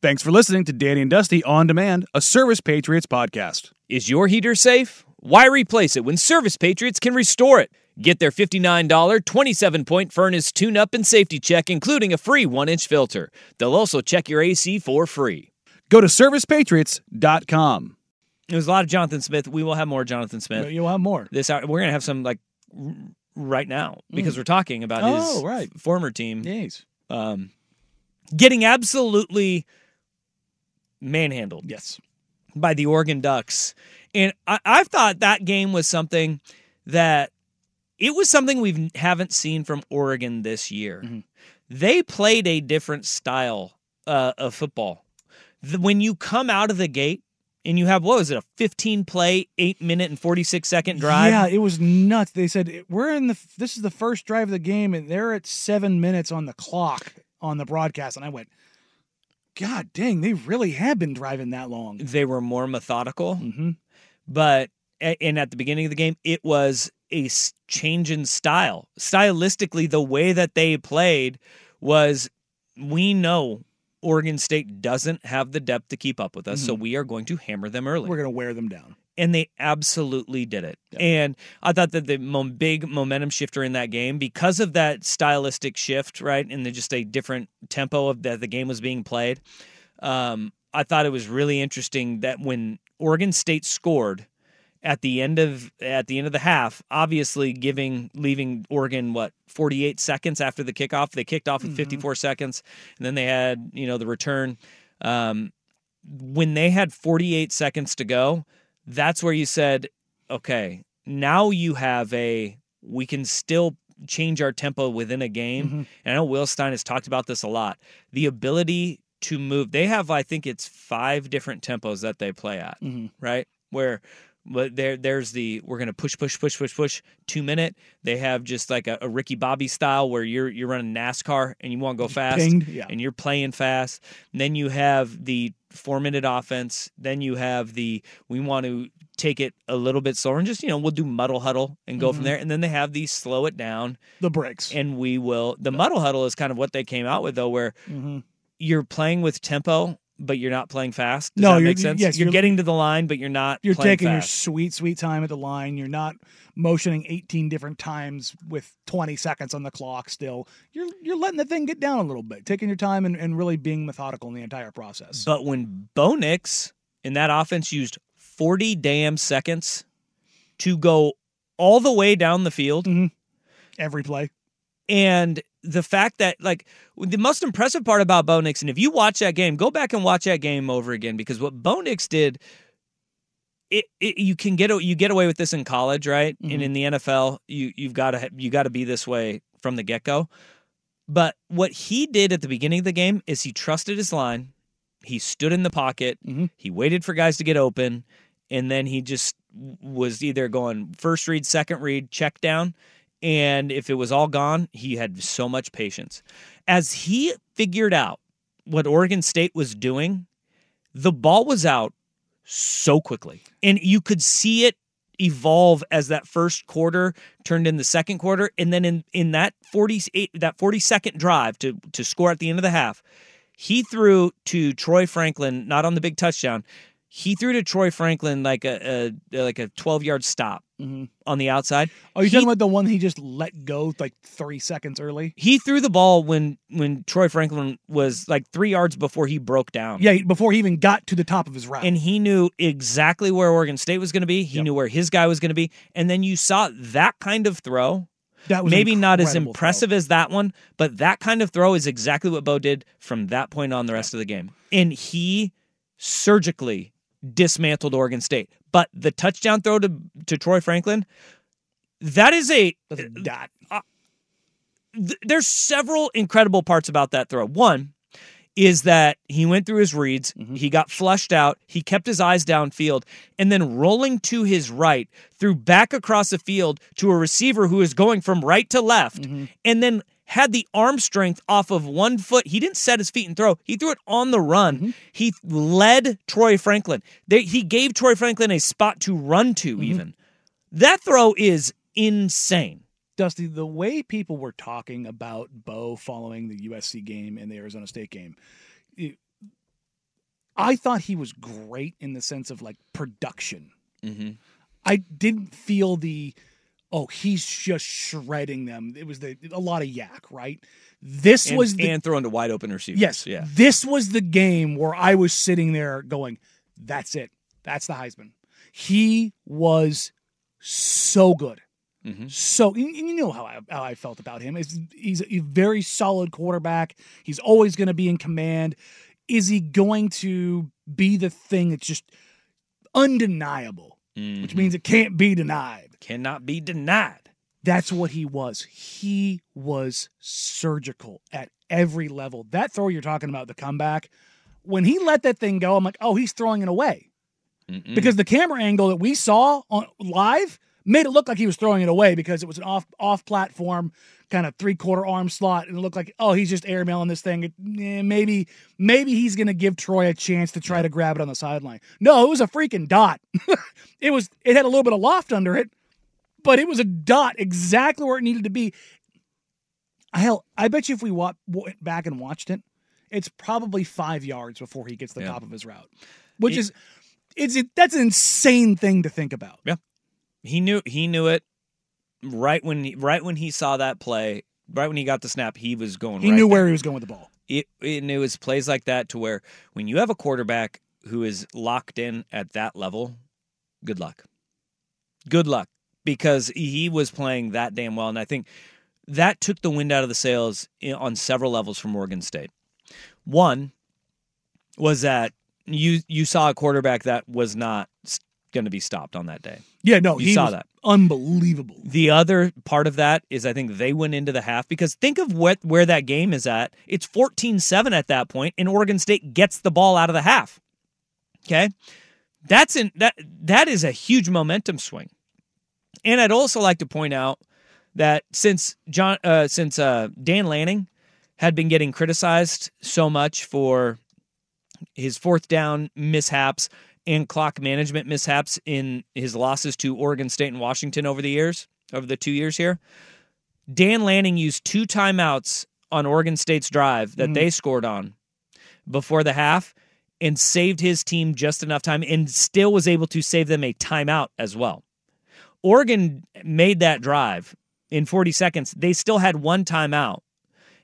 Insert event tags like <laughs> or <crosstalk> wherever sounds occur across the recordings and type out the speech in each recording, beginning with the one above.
Thanks for listening to Danny and Dusty On Demand, a Service Patriots podcast. Is your heater safe? Why replace it when Service Patriots can restore it? Get their $59 27 point furnace tune up and safety check, including a free 1 inch filter. They'll also check your AC for free. Go to ServicePatriots.com. It was a lot of Jonathan Smith. We will have more Jonathan Smith. You'll have more. This hour, we're gonna have some like r- right now because we're talking about Oh, his right. f- former team Yes. um, getting absolutely manhandled Yes. by the Oregon Ducks. And I, I thought that game was something that it was something we haven't seen from Oregon this year. They played a different style uh, of football. The- when you come out of the gate and you have what was it a 15 play, eight minute and 46 second drive? Yeah, it was nuts. They said we're in the. This is the first drive of the game, and they're at seven minutes on the clock on the broadcast, and I went, God dang, they really have been driving that long. They were more methodical. Mm-hmm. but and at the beginning of the game it was a change in style stylistically the way that they played was we know oregon state doesn't have the depth to keep up with us so we are going to hammer them early We're gonna wear them down. And they absolutely did it. And I thought that the big momentum shifter in that game, because of that stylistic shift, right, and the, just a different tempo of that the game was being played, um, I thought it was really interesting that when Oregon State scored at the end of at the end of the half, obviously giving leaving Oregon what 48 seconds after the kickoff, they kicked off with 54 seconds, and then they had you know the return. Um, when they had 48 seconds to go, that's where you said, okay, now you have a, we can still change our tempo within a game. Mm-hmm. And I know Will Stein has talked about this a lot. The ability to move, they have, I think it's five different tempos that they play at, mm-hmm. right? Where, but there, there's the we're gonna push, push, push, push, push. Two minute. They have just like a, a Ricky Bobby style where you're you're running NASCAR and you want to go fast, yeah. and you're playing fast. And then you have the four minute offense. Then you have the we want to take it a little bit slower and just you know we'll do muddle huddle and go from there. And then they have the slow it down The breaks. and we will. The muddle huddle is kind of what they came out with though, where Mm-hmm. you're playing with tempo. But you're not playing fast. Does No, that make sense? yes, you're, you're- getting to the line, but you're not. You're taking your sweet, sweet time at the line. You're not motioning 18 different times with 20 seconds on the clock still. You're you're letting the thing get down a little bit, taking your time and, and really being methodical in the entire process. But when Bo Nix in that offense used 40 damn seconds to go all the way down the field, mm-hmm. Every play. and the fact that like the most impressive part about Bo Nix, and if you watch that game, go back and watch that game over again because what Bo Nix did, it, it you can get you get away with this in college, right? And mm-hmm. in the NFL, you you've got to you got to be this way from the get go. But what he did at the beginning of the game is he trusted his line. He stood in the pocket. Mm-hmm. He waited for guys to get open, and then he just was either going first read, second read, check down, and if it was all gone, he had so much patience. As he figured out what Oregon State was doing, the ball was out so quickly. And you could see it evolve as that first quarter turned in the second quarter and then in in that 48 that 40 second drive to to score at the end of the half he threw to Troy Franklin not on the big touchdown he threw to Troy Franklin like a, a like a 12 yard stop mm-hmm. on the outside Oh, you talking about the one he just let go like three seconds early? he threw the ball when when Troy Franklin was like 3 yards before he broke down Yeah, before he even got to the top of his route. and he knew exactly where Oregon State was going to be. He knew where his guy was going to be, and then you saw that kind of throw. that was Maybe not as impressive throw. as that one, but that kind of throw is exactly what Bo did from that point on the rest of the game, and he surgically dismantled Oregon State. But the touchdown throw to to Troy Franklin, that is a a dot. th- there's several incredible parts about that throw. One, is that he went through his reads, Mm-hmm. he got flushed out, he kept his eyes downfield, and then rolling to his right, threw back across the field to a receiver who is going from right to left, Mm-hmm. and then had the arm strength off of one foot. He didn't set his feet and throw. He threw it on the run. Mm-hmm. He led Troy Franklin. They, he gave Troy Franklin a spot to run to, Mm-hmm. even. That throw is insane. Dusty, the way people were talking about Bo following the USC game and the Arizona State game, it- I thought he was great in the sense of like production. Mm-hmm. I didn't feel the oh he's just shredding them. It was the a lot of yak, right? This And, was the and throwing to wide open receivers. yes, Yeah. This was the game where I was sitting there going, "That's it. That's the Heisman." He was so good. Mhm. So and you know how I, how I felt about him. He's, he's a very solid quarterback. He's always going to be in command. Is he going to be the thing that's just undeniable, which Mhm. means it can't be denied? Cannot be denied. That's what he was. He was surgical at every level. That throw you're talking about, the comeback, when he let that thing go, I'm like, oh, he's throwing it away Mm-mm. because the camera angle that we saw on live made it look like he was throwing it away because it was an off off platform kind of three quarter arm slot and it looked like oh he's just airmailing this thing. Eh, maybe maybe he's gonna give Troy a chance to try to grab it on the sideline. No it was a freaking dot. <laughs> It was it had a little bit of loft under it but it was a dot exactly where it needed to be. Hell I bet you if we wa- went back and watched it it's probably five yards before he gets the Yeah. top of his route which is it's it, that's an insane thing to think about. He knew he knew it right when he, right when he saw that play, right when he got the snap, he was going. He right knew there. where he was going with the ball. it, and it was plays like that to where when you have a quarterback who is locked in at that level, good luck. Good luck because he was playing that damn well, and I think that took the wind out of the sails on several levels from Oregon State. One was that you you saw a quarterback that was not going to be stopped on that day. Yeah, no, You he saw that. unbelievable. The other part of that is I think they went into the half because think of what where that game is at. It's 14-7 at that point and Oregon State gets the ball out of the half. Okay? That's in that that is a huge momentum swing. And I'd also like to point out that since John uh, since uh, Dan Lanning had been getting criticized so much for his fourth down mishaps and clock management mishaps in his losses to Oregon State and Washington over the years, over the two years here. Dan Lanning used two timeouts on Oregon State's drive that Mhm. they scored on before the half and saved his team just enough time and still was able to save them a timeout as well. Oregon made that drive in 40 seconds. They still had one timeout.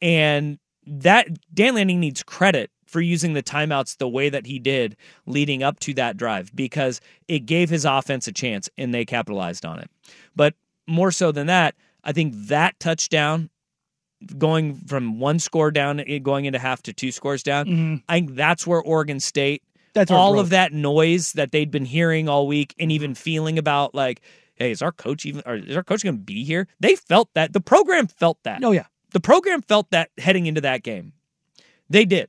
And that Dan Lanning needs credit for using the timeouts the way that he did leading up to that drive because it gave his offense a chance and they capitalized on it. But more so than that, I think that touchdown going from one score down going into half to two scores down, Mhm. I think that's where Oregon State That's all of that noise that they'd been hearing all week and even feeling about like hey is our coach even or is our coach going to be here? They felt that the program felt that. Oh yeah, the program felt that heading into that game. They did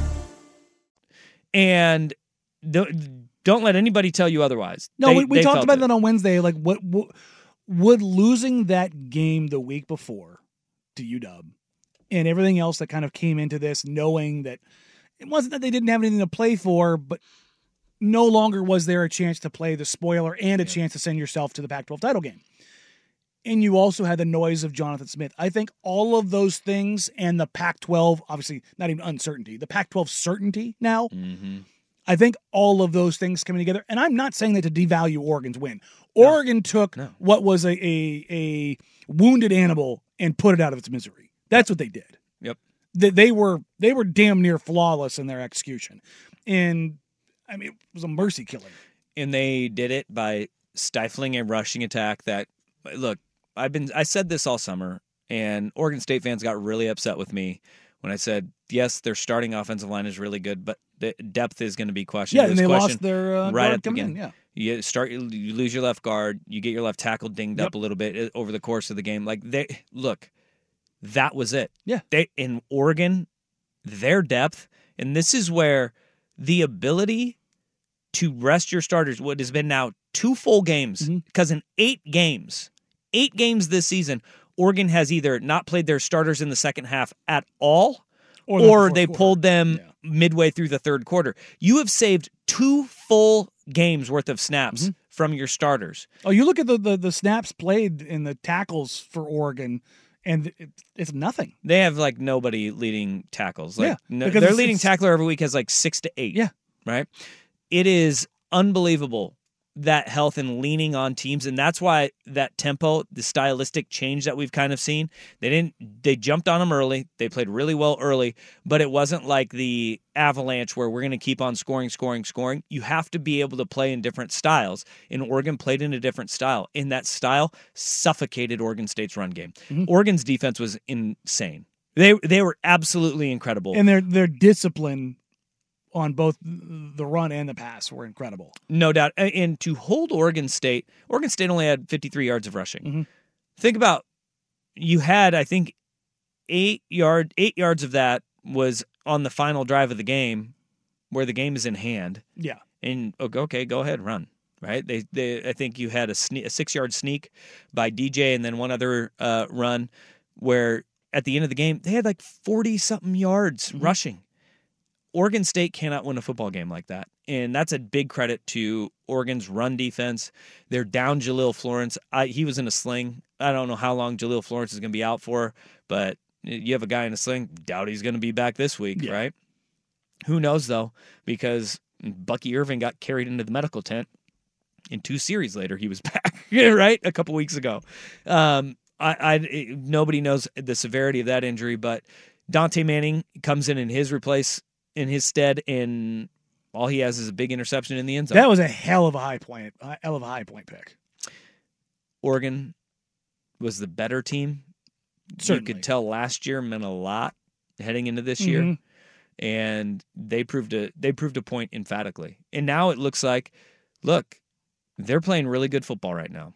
And th- don't let anybody tell you otherwise no, They- we, we they talked about it. that on Wednesday. Like, what, what would losing that game the week before to UW and everything else that kind of came into this, knowing that it wasn't that they didn't have anything to play for, but no longer was there a chance to play the spoiler and a chance to send yourself to the Pac 12 title game. And you also had the noise of Jonathan Smith. I think all of those things and the Pac 12, obviously not even uncertainty, the Pac 12 certainty now, Mhm. I think all of those things coming together. And I'm not saying that to devalue Oregon's win. Oregon took No. what was a, a, a wounded animal and put it out of its misery. That's what they did. Yep. they, they were they were damn near flawless in their execution, and I mean it was a mercy killing. and they did it by stifling a rushing attack that look i've been i said this all summer and oregon state fans got really upset with me when i said yes their starting offensive line is really good but the depth is going to be questioned Yeah, and they lost their uh, right at the coming in. beginning. Yeah, you start you lose your left guard you get your left tackle dinged Yep. up a little bit uh, over the course of the game like they look that was it Yeah. they in oregon their depth and this is where the ability to rest your starters what has been now two full games Mhm. because in eight games eight games this season oregon has either not played their starters in the second half at all Or or, the fourth they quarter. pulled them Yeah. midway through the third quarter. You have saved two full games worth of snaps Mm-hmm. from your starters. Oh, you look at the, the the snaps played in the tackles for Oregon, and it's nothing. They have like nobody leading tackles. Like Yeah, no, their leading tackler every week has like six to eight. Yeah. Right. It is unbelievable that health and leaning on teams and that's why that tempo the stylistic change that we've kind of seen they didn't they jumped on them early they played really well early but it wasn't like the avalanche where we're going to keep on scoring scoring scoring. You have to be able to play in different styles and oregon played in a different style in that style suffocated oregon state's run game. Mm-hmm. Oregon's defense was insane. They they were absolutely incredible. And their their discipline on both the run and the pass were incredible. No doubt. And to hold Oregon State, Oregon State only had 53 yards of rushing. Mhm. Think about you had, I think, eight yard eight yards of that was on the final drive of the game, where the game is in hand. Yeah, And okay, okay, go ahead, run. Right? They, they, I think you had a, sne- a six yard sneak by DJ, and then one other uh, run where at the end of the game they had like 40 something yards rushing. Oregon State cannot win a football game like that. And that's a big credit to Oregon's run defense. They're down Jahlil Florence. I, he was in a sling. I don't know how long Jahlil Florence is going to be out for, but you have a guy in a sling. Doubt he's going to be back this week, Yeah. right? Who knows, though, because Bucky Irving got carried into the medical tent. And two series later, he was <laughs> back, right? A couple weeks ago. Um, I, I nobody knows the severity of that injury, but Dontae Manning comes in in his replace in his stead, and all he has is a big interception in the end zone. that was a hell of a high point, a hell of a high point pick. Oregon was the better team. You could tell last year meant a lot heading into this year, Mhm. and they proved a they proved a point emphatically. And now it looks like, look, they're playing really good football right now,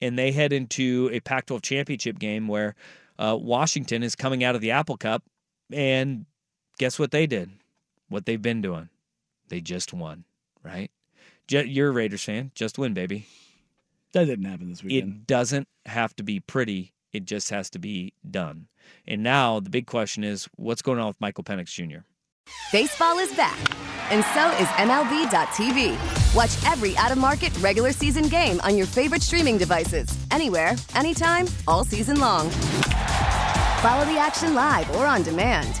and they head into a Pac-12 championship game where uh, Washington is coming out of the Apple Cup, and guess what they did? What they've been doing? They just won, right? Ju- You're a Raiders fan. Just win, baby. That didn't happen this weekend. It doesn't have to be pretty. It just has to be done. And now the big question is what's going on with Michael Penix Jr.? Baseball is back, and so is MLB.tv. Watch every out of market regular season game on your favorite streaming devices, anywhere, anytime, all season long. Follow the action live or on demand.